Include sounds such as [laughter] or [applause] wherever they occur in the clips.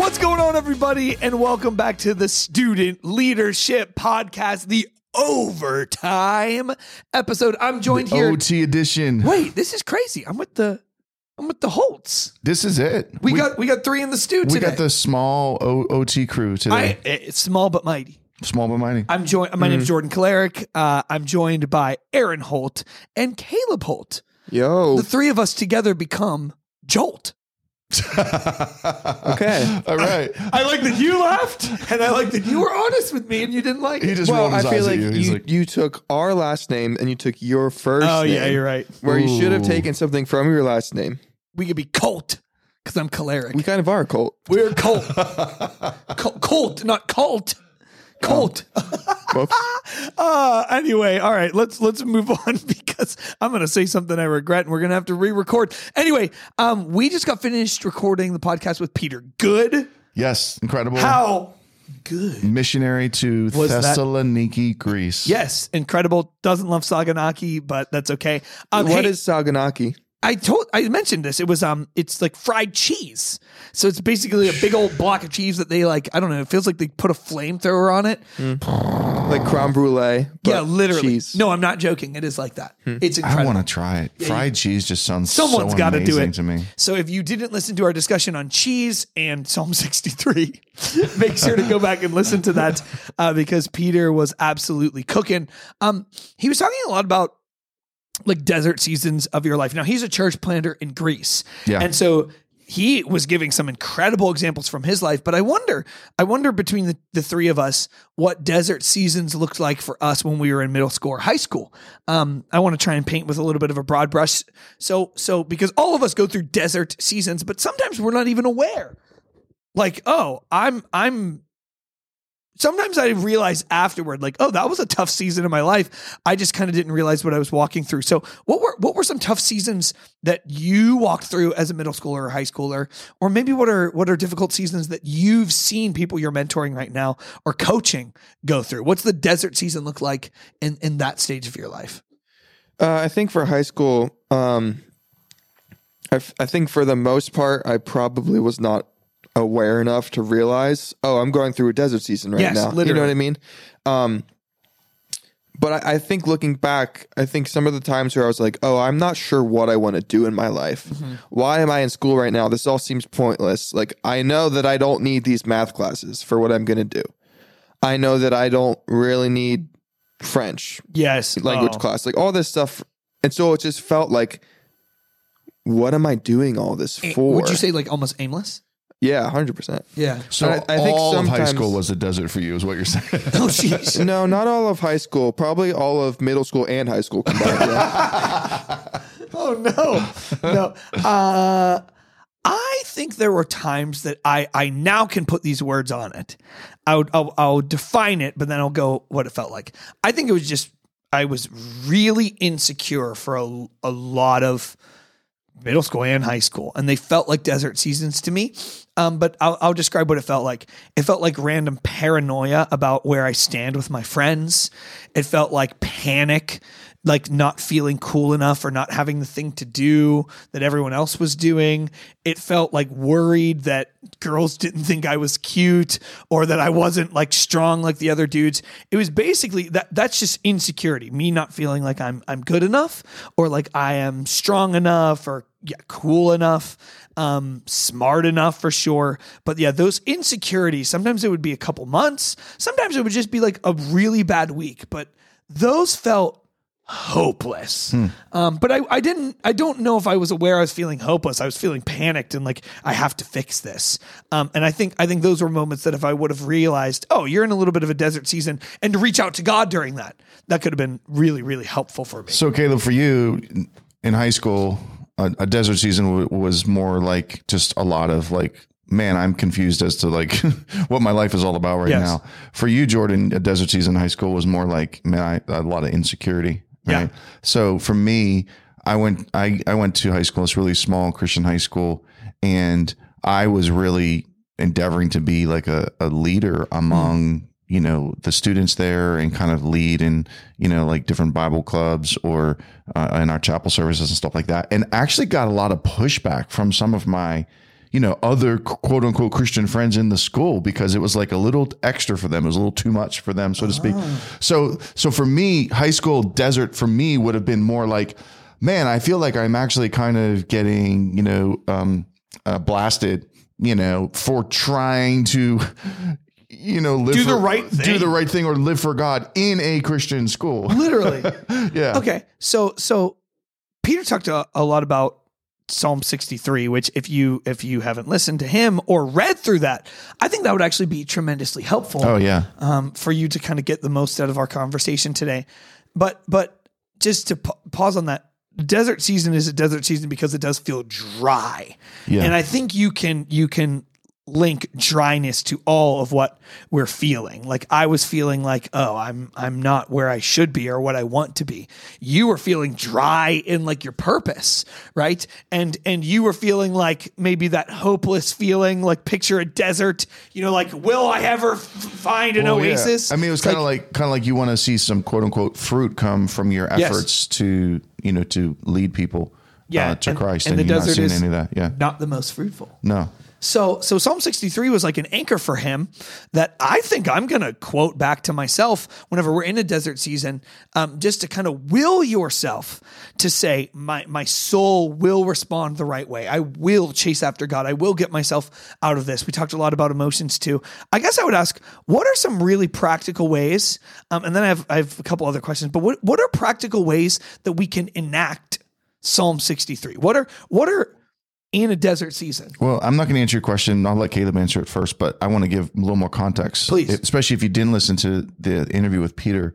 What's going on, everybody? And welcome back to the Student Leadership Podcast, the overtime episode. I'm joined here. OT edition. Wait, this is crazy. I'm with the I'm with the Holts. This is it. We, got we got three in the stew today. we got the small o- OT crew I, today. it's small but mighty. small but mighty. I'm joined. My name's Jordan Kolarik. Uh, I'm joined by Eran Holt and Caleb Holt. Yo. The three of us together become Jolt. [laughs] Okay. All right. I like that you laughed, and I like that you were honest with me, and you didn't like He it. just well, I his feel eyes like at you, you. He's you, took our last name and you took your first Oh name. yeah, you're right. Where you should have taken something from your last name. We could be Colt because I'm Kolarik. We kind of are a cult. We're Colt. Col- Colt, not cult. Colt. [laughs] Whoops. Uh anyway, all right, let's let's move [laughs] on because I'm gonna say something I regret and we're gonna have to re-record. Anyway, um, we just got finished recording the podcast with Peter Good. yes, incredible. How good. Missionary to Was that- Thessaloniki, Greece. Yes, incredible. Doesn't love Saganaki, but that's okay. Um, what hey, is Saganaki? I told I mentioned this. It was um it's like fried cheese. So it's basically a big old block of cheese that they like, I don't know, it feels like they put a flamethrower on it. Like creme brulee. but yeah, literally. Cheese. No, I'm not joking. It is like that. It's I incredible. want to try it. Fried cheese just sounds Someone's so got to do amazing it. to me. So if you didn't listen to our discussion on cheese and Psalm 63, [laughs] make sure to go back and listen to that uh, because Peter was absolutely cooking. Um, he was talking a lot about like desert seasons of your life. Now he's a church planter in Greece, Yeah. and so he was giving some incredible examples from his life. But I wonder, I wonder between the, the three of us, what desert seasons looked like for us when we were in middle school or high school. Um, I want to try and paint with a little bit of a broad brush. So, so because all of us go through desert seasons, but sometimes we're not even aware. Like, oh, I'm, I'm. Sometimes I realize afterward, like, oh, that was a tough season in my life. I just kind of didn't realize what I was walking through. So, what were what were some tough seasons that you walked through as a middle schooler or high schooler, or maybe what are what are difficult seasons that you've seen people you're mentoring right now or coaching go through? What's the desert season look like in in that stage of your life? Uh, I think for high school, um, I, f- I think for the most part, I probably was not aware enough to realize, oh, I'm going through a desert season right Yes, now. You know what I mean? Um, but I, I think looking back, I think some of the times where I was like, oh, I'm not sure what I want to do in my life. Mm-hmm. Why am I in school right now? This all seems pointless. Like, I know that I don't need these math classes for what I'm going to do. I know that I don't really need French Yes, language Oh. class, like all this stuff. And so it just felt like, what am I doing all this for? Would you say like almost aimless? Yeah, hundred percent. Yeah. So I- I think all of high sometimes- school was a desert for you, is what you're saying. [laughs] Oh, jeez. No, not all of high school. Probably all of middle school and high school combined. yeah. [laughs] oh no, no. Uh, I think there were times that I I now can put these words on it. I would I'll, I'll define it, but then I'll go what it felt like. I think it was just I was really insecure for a, a lot of middle school and high school, and they felt like desert seasons to me. Um, but I'll, I'll describe what it felt like. It felt like random paranoia about where I stand with my friends. It felt like panic, like not feeling cool enough or not having the thing to do that everyone else was doing. It felt like worried that girls didn't think I was cute or that I wasn't like strong like the other dudes. It was basically that that's just insecurity, me not feeling like I'm I'm good enough or like I am strong enough or yeah, cool enough, um, smart enough for sure. But yeah, those insecurities, sometimes it would be a couple months, sometimes it would just be like a really bad week, but those felt hopeless. Um, but I, I didn't, I don't know if I was aware I was feeling hopeless. I was feeling panicked and like, I have to fix this. Um, and I think, I think those were moments that if I would have realized, oh, you're in a little bit of a desert season and to reach out to God during that, that could have been really, really helpful for me. So, Caleb, for you in high school, a, a desert season w- was more like just a lot of like, man, I'm confused as to like [laughs] what my life is all about right Yes. now. For you, Jordan, a desert season in high school was more like, man, I, a lot of insecurity. Yeah. So for me, I went, I, I went to high school. It's really small Christian high school. And I was really endeavoring to be like a, a leader among you know the students there and kind of lead in you know like different bible clubs or uh, in our chapel services and stuff like that and actually got a lot of pushback from some of my you know, other quote unquote Christian friends in the school because it was like a little extra for them. It was a little too much for them, so to speak. So, so for me, high school desert for me would have been more like, man, I feel like I'm actually kind of getting, you know, um, uh, blasted, you know, for trying to, you know, live Do the for- right do the right thing, or live for God in a Christian school. Literally. [laughs] yeah. Okay, so so Peter talked a, a lot about Psalm 63, which if you if you haven't listened to him or read through that, I think that would actually be tremendously helpful. Oh yeah. um, for you to kind of get the most out of our conversation today. But but just to pa- pause on that, desert season is a desert season because it does feel dry, Yeah. and I think you can you can link dryness to all of what we're feeling. Like I was feeling like, oh, I'm I'm not where I should be or what I want to be. You were feeling dry in like your purpose, right? And and you were feeling like maybe that hopeless feeling, like picture a desert, you know, like will I ever f- find an Well, yeah. oasis? I mean, it was kind of like, kind of like you want to see some quote unquote fruit come from your Yes. efforts to you know to lead people Yeah, uh, to and- Christ, and and, the you're not desert seeing is- any of that. Yeah, not the most fruitful. no, So so Psalm 63 was like an anchor for him that I think I'm going to quote back to myself whenever we're in a desert season um, just to kind of will yourself to say my my soul will respond the right way. I will chase after God. I will get myself out of this. We talked a lot about emotions too. I guess I would ask what are some really practical ways um, and then I have I have a couple other questions, but what what are practical ways that we can enact Psalm 63? What are what are in a desert season? Well, I'm not going to answer your question. I'll let Caleb answer it first, but I want to give a little more context. Please. Especially if you didn't listen to the interview with Peter.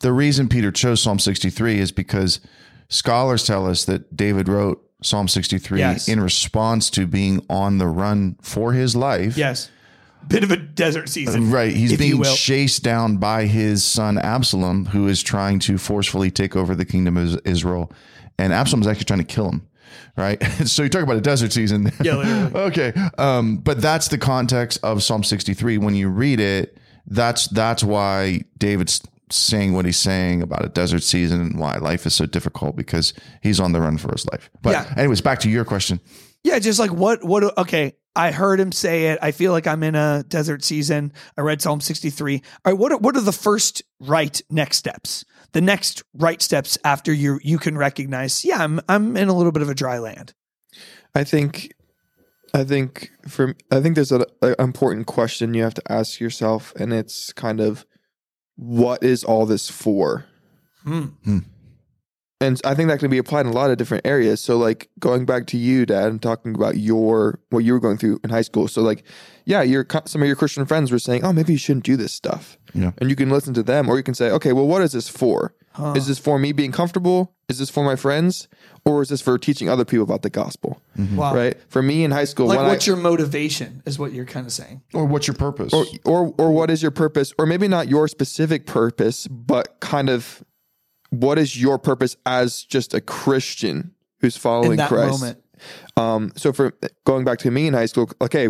The reason Peter chose Psalm 63 is because scholars tell us that David wrote Psalm 63 Yes. in response to being on the run for his life. Yes. Bit of a desert season. Uh, right. He's being chased down by his son Absalom, who is trying to forcefully take over the kingdom of Israel. And Absalom is actually trying to kill him. Right. [laughs] so you talk about a desert season. Yeah, literally. [laughs] okay. Um, but that's the context of Psalm 63. When you read it, that's that's why David's saying what he's saying about a desert season and why life is so difficult because he's on the run for his life. But Yeah. anyways, back to your question. Yeah, just like what what okay, I heard him say it. I feel like I'm in a desert season. I read Psalm 63. All right, what are, what are the first right next steps? The next right steps after you you can recognize, yeah, I'm I'm in a little bit of a dry land. I think, I think for I think there's an important question you have to ask yourself, and it's kind of, what is all this for? Hmm. And I think that can be applied in a lot of different areas. So, like going back to you, Dad, and talking about your what you were going through in high school. So, like, yeah, your some of your Christian friends were saying, "Oh, maybe you shouldn't do this stuff," Yeah. and you can listen to them, or you can say, "Okay, well, what is this for? Is this for me being comfortable? Is this for my friends, or is this for teaching other people about the gospel?" Mm-hmm. Wow. Right? For me in high school, Like what's I, your motivation is what you're kind of saying. Or what's your purpose? or, or or what is your purpose or maybe not your specific purpose but kind of what is your purpose as just a christian who's following christ? um so for going back to me in high school okay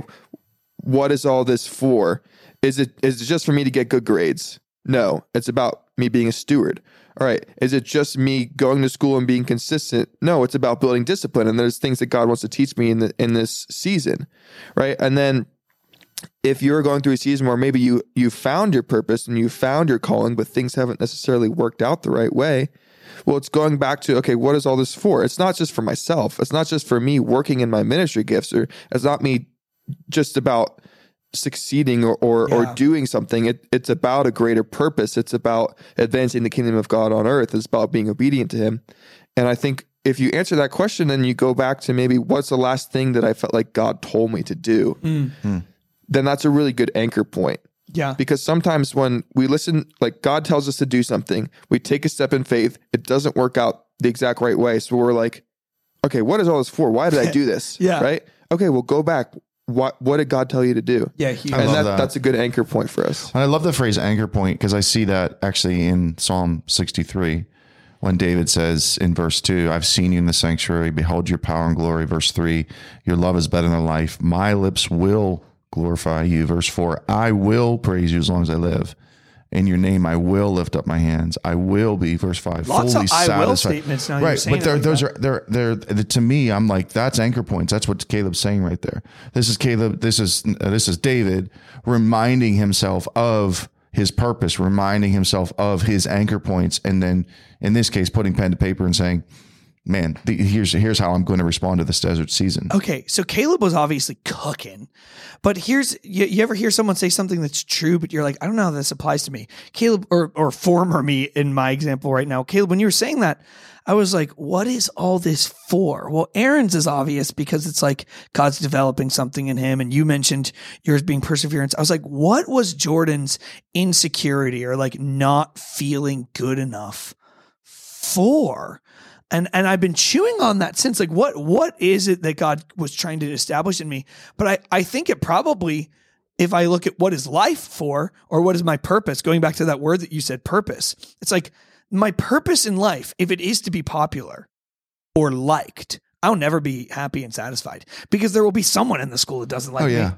what is all this for? Is it is it just for me to get good grades? No it's about me being a steward. All right is it just me going to school and being consistent? No it's about building discipline and there's things that god wants to teach me in the in this season right? And then if you're going through a season where maybe you you found your purpose and you found your calling but things haven't necessarily worked out the right way well it's going back to okay what is all this for? It's not just for myself. It's not just for me working in my ministry gifts or it's not me just about succeeding or or, Yeah. or doing something. It, it's about a greater purpose. It's about advancing the kingdom of god on earth. It's about being obedient to him. And i think if you answer that question then you go back to maybe what's the last thing that i felt like god told me to do hmm. Hmm. Then that's a really good anchor point Yeah. because sometimes when we listen like god tells us to do something we take a step in faith it doesn't work out the exact right way so we're like okay what is all this for why did i do [laughs] this Yeah. right okay well go back what what did god tell you to do Yeah, huge. I and that, that. that's a good anchor point for us And I love the phrase anchor point because I see that actually in Psalm 63 when David says in verse 2, I've seen you in the sanctuary, behold your power and glory. Verse 3, your love is better than life. My lips will glorify you. Verse 4, I will praise you as long as I live. In your name, I will lift up my hands. I will be, verse five, Lots fully of I will satisfied. statements now you're right, but like those that. are they're they're to me. I'm like that's anchor points. That's what Caleb's saying right there. This is Caleb. This is uh, this is David reminding himself of his purpose, reminding himself of his anchor points, and then in this case, putting pen to paper and saying, "Man, the, here's here's how I'm going to respond to this desert season." Okay, so Caleb was obviously cooking, but here's you, you ever hear someone say something that's true, but you're like, I don't know how this applies to me. Caleb, or or former me in my example right now, Caleb, when you were saying that, I was like, what is all this for? Well, Eran's is obvious because it's like God's developing something in him, and you mentioned yours being perseverance. I was like, what was Jordan's insecurity or like not feeling good enough for? And and I've been chewing on that since. Like, what what is it that God was trying to establish in me? But I I think it probably, if I look at what is life for, or what is my purpose, going back to that word that you said, purpose. It's like my purpose in life. If it is to be popular or liked, I'll never be happy and satisfied because there will be someone in the school that doesn't like Oh, yeah. me.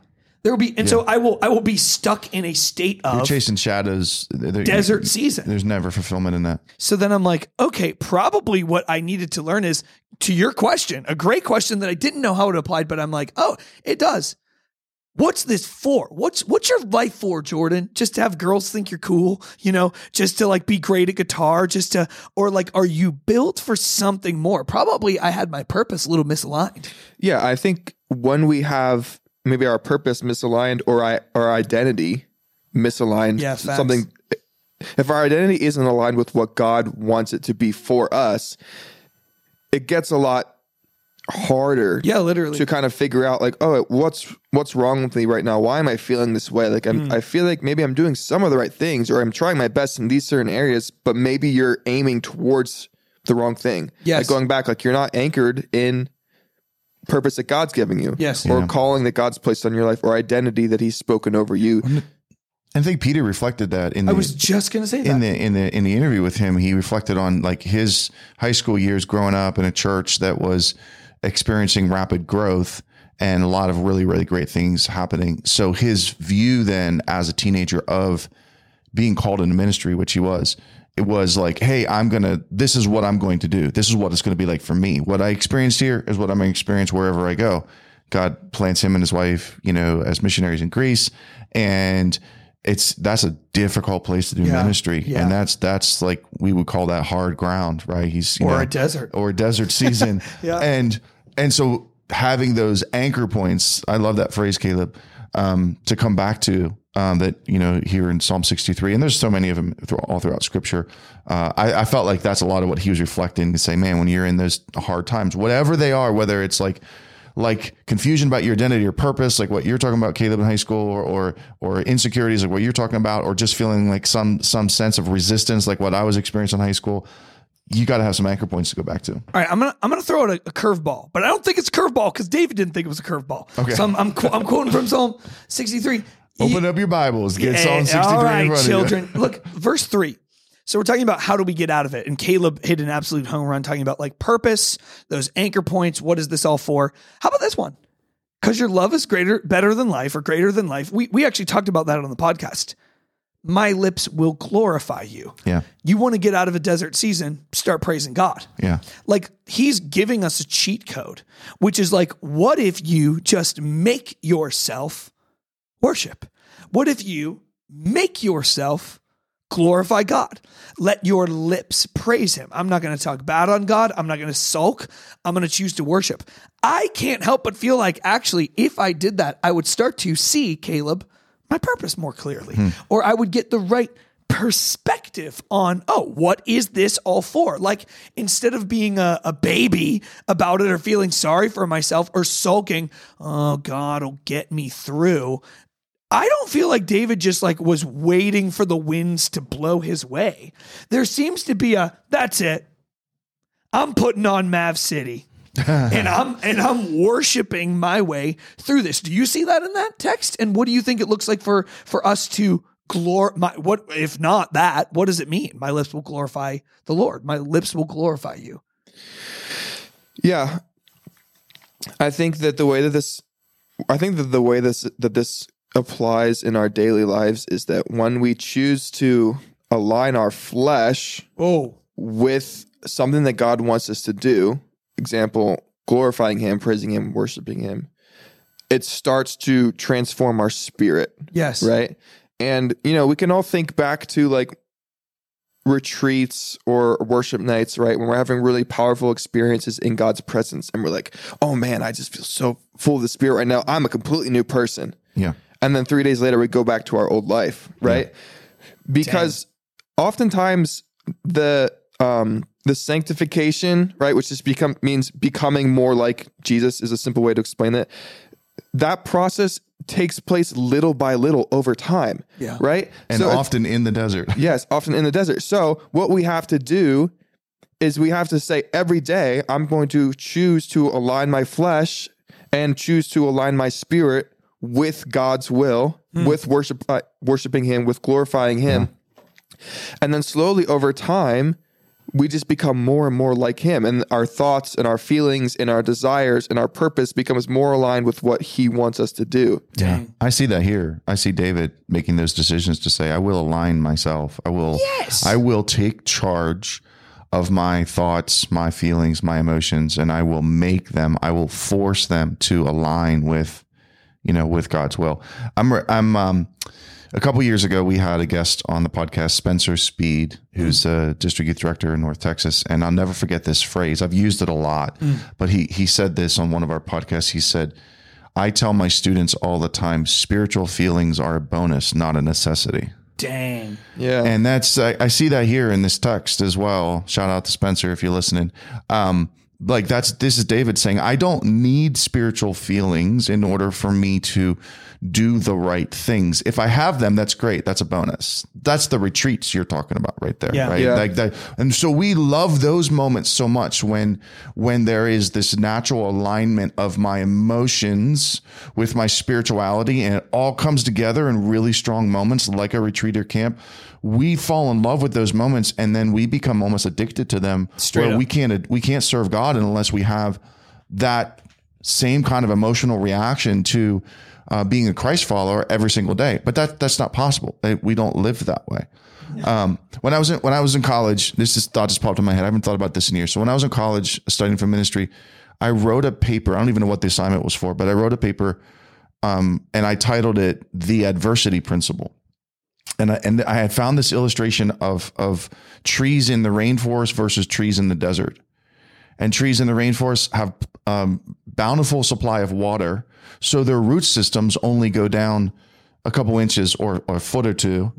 There will be, and so I will I will be stuck in a state You're of chasing shadows. There- desert season. There's never fulfillment in that. So then I'm like, okay, probably what I needed to learn is to your question, a great question that I didn't know how it applied, but I'm like, oh, it does. What's this for? What's what's your life for, Jordan? Just to have girls think you're cool, you know, just to like be great at guitar, just to or like are you built for something more? Probably I had my purpose a little misaligned. Yeah, I think when we have maybe our purpose misaligned or I, our identity misaligned, Yeah, facts. something. If our identity isn't aligned with what God wants it to be for us, it gets a lot harder Yeah, literally. to kind of figure out like oh what's what's wrong with me right now why am i feeling this way like. I'm, hmm. i feel like maybe i'm doing some of the right things or i'm trying my best in these certain areas but maybe you're aiming towards the wrong thing Yes. like going back like you're not anchored in purpose that god's giving you Yes. or Yeah. calling that god's placed on your life or identity that he's spoken over you I think Peter reflected that in I was just gonna say that. in the in the in the interview with him. He reflected on like his high school years growing up in a church that was experiencing rapid growth and a lot of really really great things happening. So his view then as a teenager of being called into ministry, which he was, it was like, hey, I'm gonna. This is what I'm going to do. This is what it's going to be like for me. What I experienced here is what I'm going to experience wherever I go. God plants him and his wife, you know, as missionaries in Greece, and it's that's a difficult place to do Yeah, ministry, yeah. and that's that's like we would call that hard ground, right? He's you or know, a desert. or a desert [laughs] season. Yeah. And and so having those anchor points, I love that phrase, Caleb, um, to come back to um, that, you know, here in Psalm 63, and there's so many of them through, all throughout scripture. Uh, I, I felt like that's a lot of what he was reflecting to say, man, when you're in those hard times, whatever they are, whether it's like, like confusion about your identity or purpose, like what you're talking about, Caleb in high school, or or or insecurities, like what you're talking about, or just feeling like some some sense of resistance, like what I was experiencing in high school. You got to have some anchor points to go back to. All right, I'm gonna I'm gonna throw out a, a curveball, but I don't think it's a curveball because David didn't think it was a curveball. Okay. So I'm I'm, qu- I'm quoting from Psalm 63. Open up your Bibles. Get Eh, Psalm 63 All in right, front of you. children. Look, verse three. So we're talking about how do we get out of it, and Caleb hit an absolute home run talking about like purpose, those anchor points. What is this all for? How about this one? Because your love is greater, better than life, or greater than life. We we actually talked about that on the podcast. My lips will glorify you. Yeah. You want to get out of a desert season? Start praising God. Yeah. Like he's giving us a cheat code, which is like, what if you just make yourself worship? What if you make yourself glorify God? Let your lips praise him. I'm not going to talk bad on God. I'm not going to sulk. I'm going to choose to worship. I can't help but feel like actually, if I did that, I would start to see, Caleb, my purpose more clearly, hmm. or I would get the right perspective on, oh, what is this all for? Like, instead of being a, a baby about it or feeling sorry for myself or sulking, oh, God will get me through. I don't feel like David just like was waiting for the winds to blow his way. There seems to be a that's it. I'm putting on Mav City. [laughs] and I'm and I'm worshiping my way through this. Do you see that in that text? And what do you think it looks like for for us to glor my what if not that, what does it mean? My lips will glorify the Lord. My lips will glorify you. Yeah. I think that the way that this I think that the way this that this applies in our daily lives is that when we choose to align our flesh Oh, with something that God wants us to do, example, glorifying Him, praising Him, worshiping Him, it starts to transform our spirit, yes. right? And, you know, we can all think back to like retreats or worship nights, right? When we're having really powerful experiences in God's presence and we're like, oh man, I just feel so full of the Spirit right now. I'm a completely new person. Yeah. And then three days later, we go back to our old life, right? Because oftentimes the um the sanctification, right, which just become means becoming more like Jesus is a simple way to explain it. That process takes place little by little over time. Yeah. Right. And So often in the desert. [laughs] Yes, often in the desert. So what we have to do is we have to say every day, I'm going to choose to align my flesh and choose to align my spirit with God's will, with worship, uh, worshiping Him, with glorifying Him, and then slowly over time. We just become more and more like him, and our thoughts and our feelings and our desires and our purpose becomes more aligned with what he wants us to do. Yeah. I see that here. I see David making those decisions to say, I will align myself. I will Yes. I will take charge of my thoughts, my feelings, my emotions, and I will make them, I will force them to align with, you know, with God's will. I'm I'm um a couple years ago, we had a guest on the podcast, Spencer Speed, who's a district youth director in North Texas, and I'll never forget this phrase. I've used it a lot, but he he said this on one of our podcasts. He said, "I tell my students all the time, spiritual feelings are a bonus, not a necessity." Dang. Yeah. And that's I, I see that here in this text as well. Shout out to Spencer if you're listening. Um, like that's this is David saying, I don't need spiritual feelings in order for me to do the right things. If I have them, that's great. That's a bonus. That's the retreats you're talking about right there. Yeah. Right. Yeah. Like that. And so we love those moments so much when when there is this natural alignment of my emotions with my spirituality and it all comes together in really strong moments like a retreat or camp. We fall in love with those moments and then we become almost addicted to them. Straight where up. we can't we can't serve God unless we have that same kind of emotional reaction to uh, being a Christ follower every single day. But that that's not possible. We don't live that way. Um, when I was in when I was in college, this is thought just popped in my head. I haven't thought about this in years. So when I was in college studying for ministry, I wrote a paper. I don't even know what the assignment was for, but I wrote a paper, um, and I titled it "The Adversity Principle." And I, and I had found this illustration of of trees in the rainforest versus trees in the desert and trees in the rainforest have um, bountiful supply of water, so their root systems only go down a couple inches or, or a foot or two.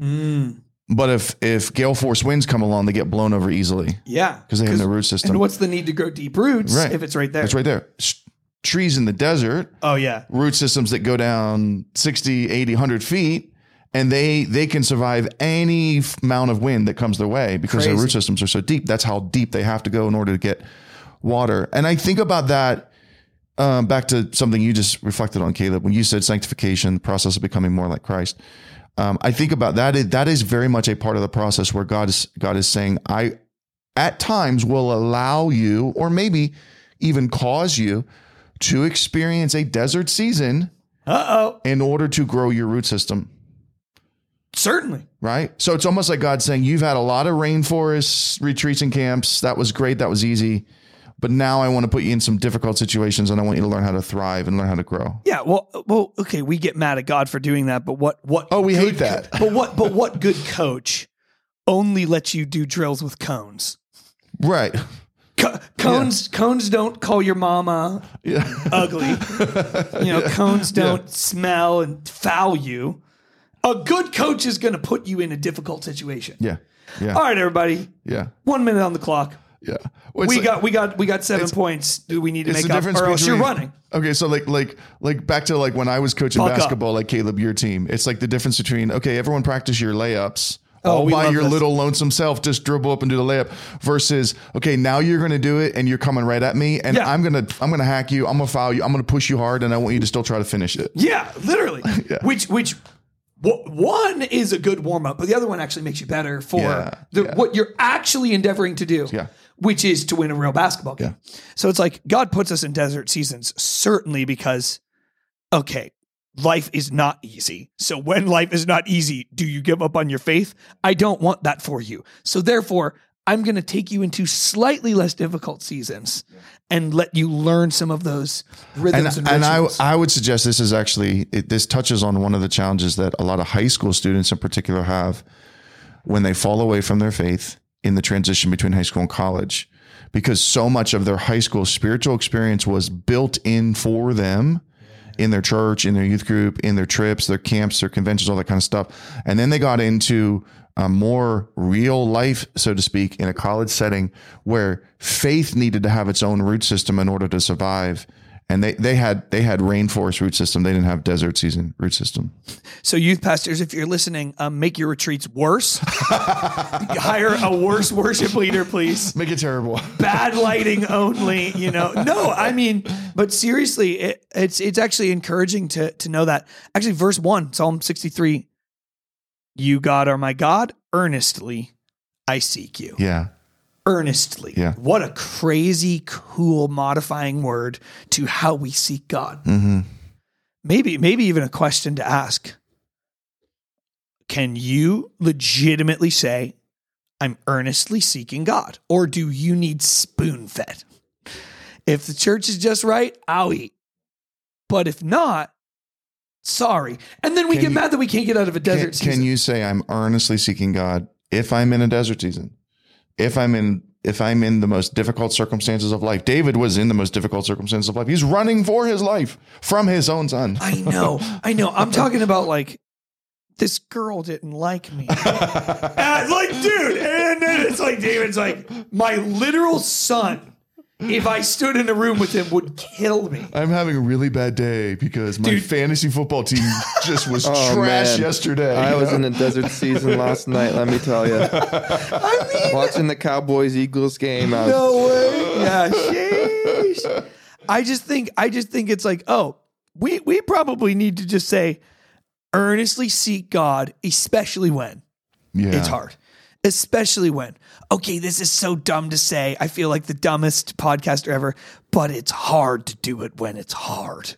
But if if gale force winds come along, they get blown over easily Yeah. because they have no root system. And what's the need to grow deep roots Right. if it's right there? It's right there. Trees in the desert, Oh yeah. root systems that go down 60, 80, 100 feet. And they they can survive any f- amount of wind that comes their way because their root systems are so deep. That's how deep they have to go in order to get water. And I think about that um, back to something you just reflected on, Caleb, when you said sanctification, the process of becoming more like Christ. Um, I think about that. Is, that is very much a part of the process where God is God is saying, I at times will allow you, or maybe even cause you, to experience a desert season Uh oh. in order to grow your root system. Certainly. Right. So it's almost like God saying, You've had a lot of rainforest retreats and camps. That was great. That was easy. But now I want to put you in some difficult situations and I want you to learn how to thrive and learn how to grow. Yeah. Well. Well. Okay. We get mad at God for doing that, but what? What? Oh, we good hate that. but what? But what good coach only lets you do drills with cones? Right. Co- cones. Cones don't call your mama Yeah. ugly. [laughs] you know, cones don't smell and foul you. A good coach is going to put you in a difficult situation. Yeah. Yeah. All right, everybody. Yeah. One minute on the clock. Yeah. Well, We like- got we got we got seven points. Do we need to make up, difference or else you're running? Okay, so like like like back to like when I was coaching Buck up. basketball, like Caleb, your team. It's like the difference between okay, everyone practice your layups. Oh, all by your this. little lonesome self, just dribble up and do the layup. Versus, okay, now you're going to do it, and you're coming right at me, and Yeah. I'm gonna I'm gonna hack you. I'm gonna foul you. I'm gonna push you hard, and I want you to still try to finish it. Yeah, literally. [laughs] yeah. Which which w- one is a good warm up, but the other one actually makes you better for Yeah, the, yeah. what you're actually endeavoring to do. Yeah. Which is to win a real basketball game. So it's like God puts us in desert seasons certainly because okay, life is not easy. So when life is not easy, do you give up on your faith? I don't want that for you. So therefore, I'm going to take you into slightly less difficult seasons and let you learn some of those rhythms and, and, and I. I would suggest this is actually it, this touches on one of the challenges that a lot of high school students in particular have when they fall away from their faith in the transition between high school and college because so much of their high school spiritual experience was built in for them in their church in their youth group in their trips their camps their conventions all that kind of stuff and then they got into a more real life, so to speak, in a college setting where faith needed to have its own root system in order to survive. And they, they had they had rainforest root system. They didn't have desert season root system. So, youth pastors, if you're listening, um, make your retreats worse. [laughs] Hire a worse worship leader, please. Make it terrible. Bad lighting only. You know, no. I mean, but seriously, it, it's it's actually encouraging to to know that. Actually, verse one, Psalm 63. You, God, are my God. Earnestly, I seek you. Yeah. Earnestly. Yeah. What a crazy, cool, modifying word to how we seek God. hmm maybe maybe even a question to ask can you legitimately say i'm earnestly seeking god or do you need spoon fed if the church is just right i'll eat but if not sorry and then we Can get you- mad that we can't get out of a desert Can, season can you say I'm earnestly seeking God if I'm in a desert season? If I'm in if I'm in the most difficult circumstances of life. David was in the most difficult circumstances of life. He's running for his life from his own son. i know i know i'm talking about like this girl didn't like me [laughs] And, like, dude, and then it's like David's like, my literal son, if I stood in a room with him, would kill me. I'm having a really bad day because my Dude. fantasy football team just was [laughs] Oh, trash man. yesterday. I you was know? in the desert season last night. Let me tell you, [laughs] I mean, watching the Cowboys Eagles game. I was, no way. Yeah, sheesh. I just think, I just think it's like, oh, we we probably need to just say, earnestly seek God, especially when yeah. it's hard. Especially when, okay, this is so dumb to say. I feel like the dumbest podcaster ever, but it's hard to do it when it's hard.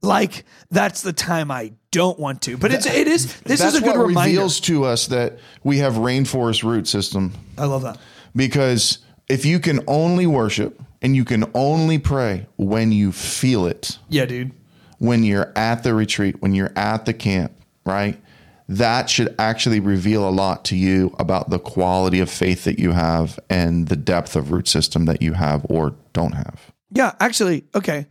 Like that's the time I don't want to. But it's it is this is a good reminder. reveals to us that we have rainforest root system I love that. because if you can only worship and you can only pray when you feel it, Yeah, dude. when you're at the retreat, when you're at the camp, right? That should actually reveal a lot to you about the quality of faith that you have and the depth of root system that you have or don't have. Yeah, actually, okay.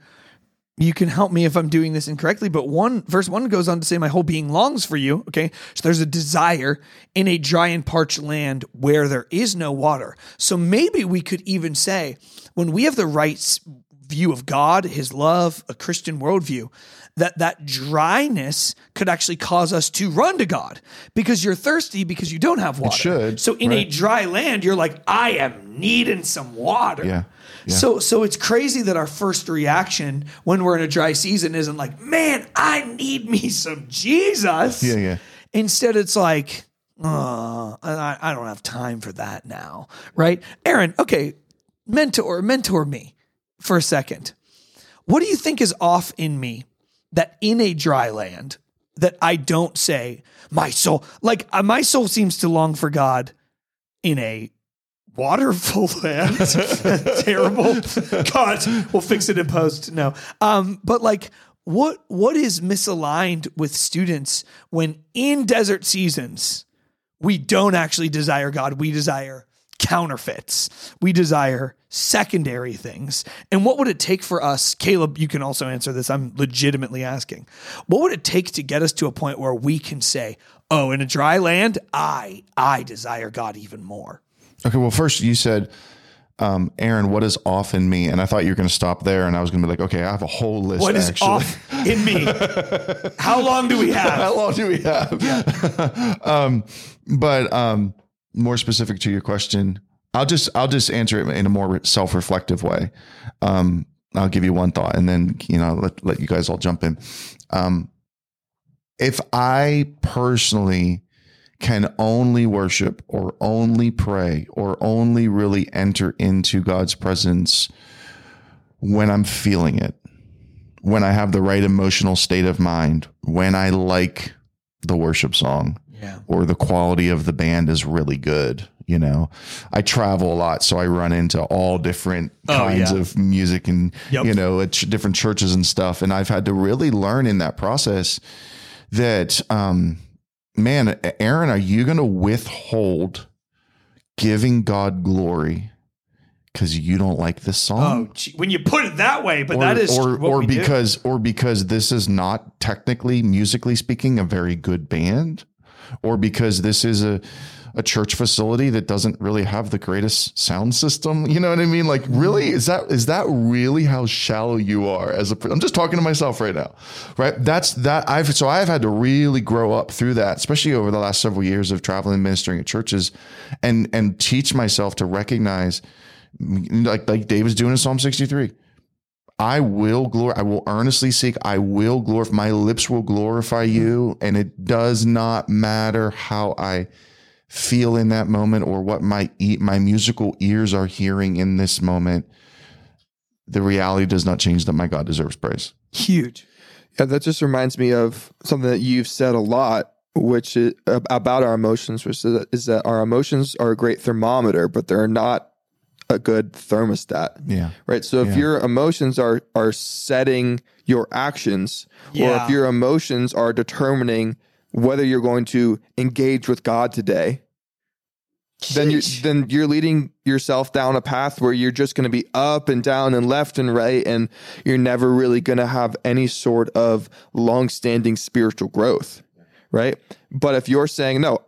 You can help me if I'm doing this incorrectly, but one verse one goes on to say, My whole being longs for you. Okay. So there's a desire in a dry and parched land where there is no water. So maybe we could even say, when we have the right view of God, his love, a Christian worldview, that that dryness could actually cause us to run to God because you're thirsty because you don't have water. It should, So in a dry land, you're like, I am needing some water. Yeah. Yeah. So so it's crazy that our first reaction when we're in a dry season isn't like, man, I need me some Jesus. Yeah, yeah. Instead, it's like, oh, I, I don't have time for that now, right? Eran, okay, mentor, mentor me for a second. What do you think is off in me that in a dry land that I don't say my soul, like uh, my soul seems to long for God in a waterful [laughs] land. [laughs] Terrible. God, we'll fix it in post. No. Um, but like what what is misaligned with students when in desert seasons we don't actually desire God, we desire counterfeits. We desire secondary things. And what would it take for us, Caleb, you can also answer this. I'm legitimately asking. What would it take to get us to a point where we can say, "Oh, in a dry land, I I desire God even more." Okay, well, first you said, um, Eran, what is off in me? And I thought you were going to stop there, and I was going to be like, okay, I have a whole list. What is actually. off in me? How long do we [laughs] have? How long do we have? [laughs] um, but um, more specific to your question, I'll just I'll just answer it in a more self reflective way. Um, I'll give you one thought, and then you know let let you guys all jump in. Um, if I personally can only worship or only pray or only really enter into God's presence when I'm feeling it, when I have the right emotional state of mind, when I like the worship song Yeah. or the quality of the band is really good. You know, I travel a lot, so I run into all different Oh, kinds yeah. of music and, Yep. you know, at ch- different churches and stuff. And I've had to really learn in that process that, um, man, Eran, are you going to withhold giving God glory because you don't like this song? Oh, gee, when you put it that way, but or, that is or, or we do. because or because this is not technically musically speaking a very good band or because this is a a church facility that doesn't really have the greatest sound system you know what i mean? Like mm-hmm. really? Is that is that really how shallow you are as a i'm just talking to myself right now right? That's that i've so i've had to really grow up through that especially over the last several years of traveling and ministering at churches and and teach myself to recognize like like david's doing in psalm 63 I will glor I will earnestly seek, I will glorify, my lips will glorify mm-hmm. you. And it does not matter how I feel in that moment or what my e- my musical ears are hearing in this moment. The reality does not change that my God deserves praise. huge. Yeah, that just reminds me of something that you've said a lot, which is about our emotions, which is that, is that our emotions are a great thermometer, but they're not a good thermostat. Yeah. Right. So if Yeah. your emotions are are setting your actions, or if your emotions are determining whether you're going to engage with God today, then you're then you're leading yourself down a path where you're just going to be up and down and left and right, and you're never really going to have any sort of long-standing spiritual growth, right? But if you're saying no,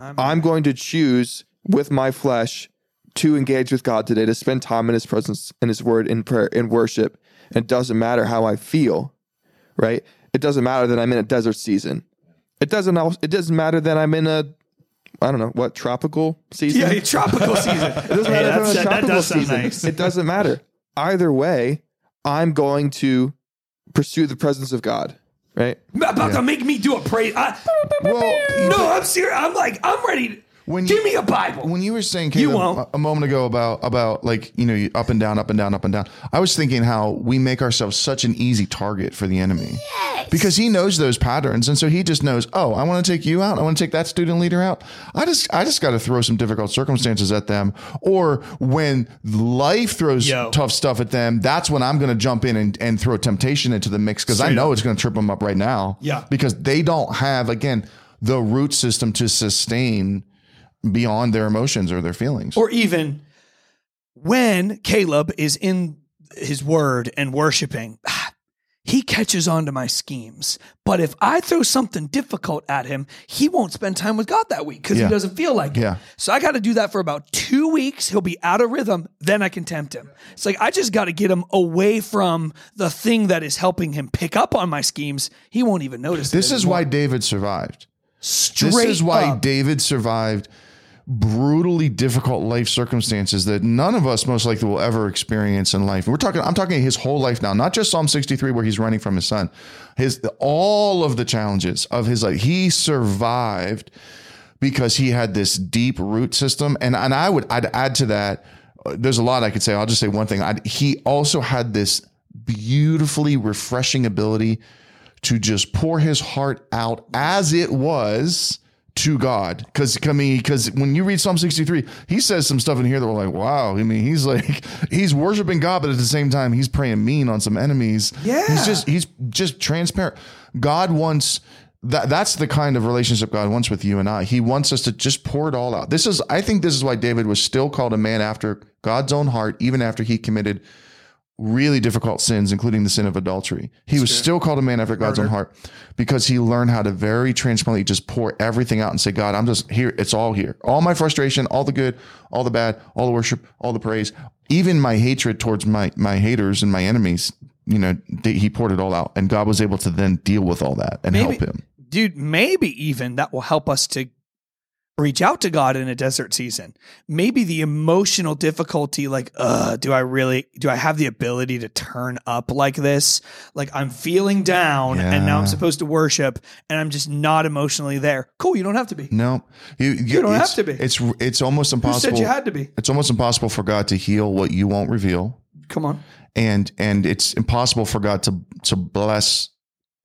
I'm- I'm going to choose with my flesh to engage with God today, to spend time in His presence, in His Word, in prayer, in worship. And it doesn't matter how I feel, right? It doesn't matter that I'm in a desert season. It doesn't. It doesn't matter that I'm in a, I don't know what tropical season. yeah, [laughs] tropical season. It doesn't Hey, matter if I'm in that's- a that tropical does sound season. nice. It doesn't matter. Either way, I'm going to pursue the presence of God, right? about to make me do a praise. I, Well, no, I'm serious. I'm like, I'm ready. When give you- me a Bible. when you were saying You won't. a moment ago about about like you know up and down up and down up and down i was thinking how we make ourselves such an easy target for the enemy because he knows those patterns and so he just knows oh i want to take you out i want to take that student leader out i just i just got to throw some difficult circumstances at them or when life throws Yo. tough stuff at them that's when i'm going to jump in and, and throw temptation into the mix because i know up. it's going to trip them up right now Yeah. because they don't have again the root system to sustain beyond their emotions or their feelings. or even when Caleb is in his word and worshiping, ah, he catches on to my schemes. But if I throw something difficult at him, he won't spend time with God that week because Yeah. he doesn't feel like Yeah. it. So I got to do that for about two weeks. He'll be out of rhythm. Then I can tempt him. It's like I just got to get him away from the thing that is helping him pick up on my schemes. He won't even notice. this is why David survived. Straight this is why up. David survived brutally difficult life circumstances that none of us most likely will ever experience in life. We're talking I'm talking his whole life now, not just Psalm 63 where he's running from his son. His all of the challenges of his life. He survived because he had this deep root system and and I would I'd add to that there's a lot I could say. I'll just say one thing. I, he also had this beautifully refreshing ability to just pour his heart out as it was to God. Because I mean, because when you read Psalm 63, he says some stuff in here that we're like, wow. I mean, he's like he's worshiping God, but at the same time, he's praying mean on some enemies. Yeah. He's just he's just transparent. God wants that that's the kind of relationship God wants with you and I. He wants us to just pour it all out. This is I think this is why David was still called a man after God's own heart, even after he committed really difficult sins, including the sin of adultery. He was still called a man after God's own heart because he learned how to very transparently just pour everything out and say, God, I'm just here. It's all here. All my frustration, all the good, all the bad, all the worship, all the praise, even my hatred towards my, my haters and my enemies, you know, they, he poured it all out. And God was able to then deal with all that and Maybe- help him. dude, maybe even that will help us to reach out to God in a desert season. Maybe the emotional difficulty, like, uh, do I really, do I have the ability to turn up like this? Like I'm feeling down and now I'm supposed to worship and I'm just not emotionally there. Cool. You don't have to be. No, you, you don't have to be. It's, it's almost Who impossible. said you had to be? it's almost impossible for God to heal what you won't reveal. Come on. and and it's impossible for God to to bless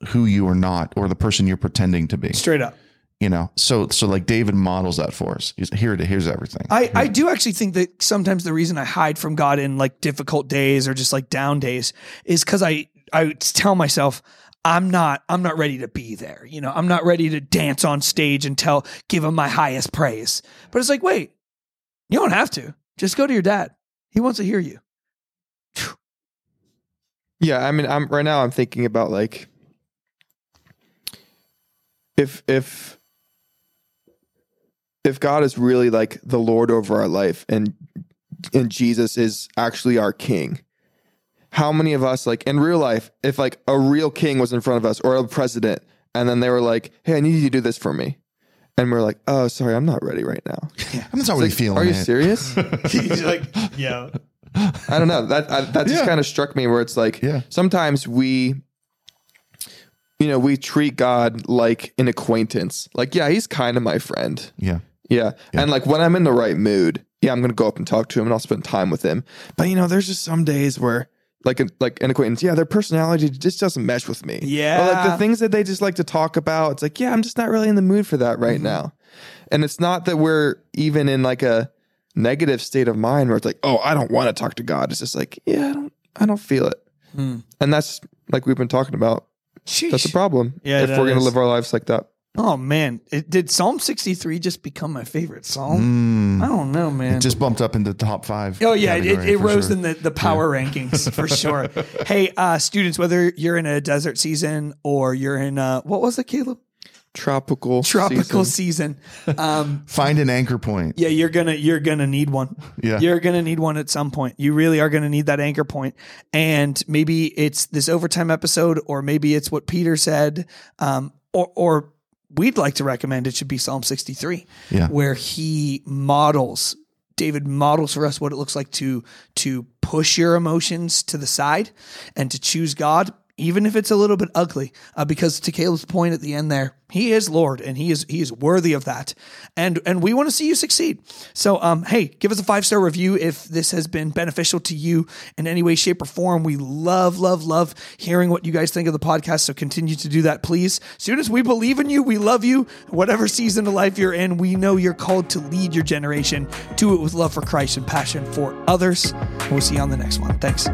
who you are not or the person you're pretending to be. Straight up. You know, so so like David models that for us. He's here to here's everything. I, I do actually think that sometimes the reason I hide from God in like difficult days or just like down days is because I I tell myself I'm not I'm not ready to be there. You know, I'm not ready to dance on stage and tell give him my highest praise. But it's like, wait, you don't have to. Just go to your dad. He wants to hear you. [sighs] Yeah, I mean, I'm right now. I'm thinking about like if if if God is really like the Lord over our life, and and Jesus is actually our King. How many of us, like in real life, if like a real king was in front of us or a president, and then they were like, "Hey, I need you to do this for me," and we're like, "Oh, sorry, I'm not ready right now." [laughs] I'm not really feeling it. Are you it. serious? [laughs] He's like, yeah. I don't know. That I, that just Yeah. kind of struck me where it's like Yeah. sometimes we you know, we treat God like an acquaintance. Like, yeah, he's kind of my friend. Yeah. Yeah. And like when I'm in the right mood, yeah, I'm going to go up and talk to him and I'll spend time with him. But you know, there's just some days where like an, like an acquaintance, yeah, their personality just doesn't mesh with me. Or like Yeah. the things that they just like to talk about, it's like, yeah, I'm just not really in the mood for that right now. And it's not that we're even in like a negative state of mind where it's like, oh, I don't want to talk to God. It's just like, yeah, I don't, I don't feel it. Hmm. And that's like we've been talking about. That's a problem. Yeah, if we're going to live our lives like that. Oh man, it, did Psalm 63 just become my favorite psalm? Mm. I don't know, man. It just bumped up into the top five. Oh yeah, it, it rose sure. in the, the power rankings for [laughs] sure. Hey, uh, students, whether you're in a desert season or you're in uh, what was it, Caleb? Tropical. Tropical season. season. Um, [laughs] Find an anchor point. yeah, you're gonna you're gonna need one. Yeah. You're gonna need one at some point. You really are gonna need that anchor point. And maybe it's this overtime episode, or maybe it's what Peter said, um, or or we'd like to recommend it should be Psalm 63, Yeah. where he models. David models for us what it looks like to to push your emotions to the side and to choose God, even if it's a little bit ugly. Uh, because to Caleb's point at the end there, he is Lord and he is he is worthy of that. And and we want to see you succeed. So um hey, give us a five-star review if this has been beneficial to you in any way, shape, or form. We love, love, love hearing what you guys think of the podcast. So continue to do that, please. Students, we believe in you. We love you. Whatever season of life you're in, we know you're called to lead your generation. Do it with love for Christ and passion for others. We'll see you on the next one. Thanks.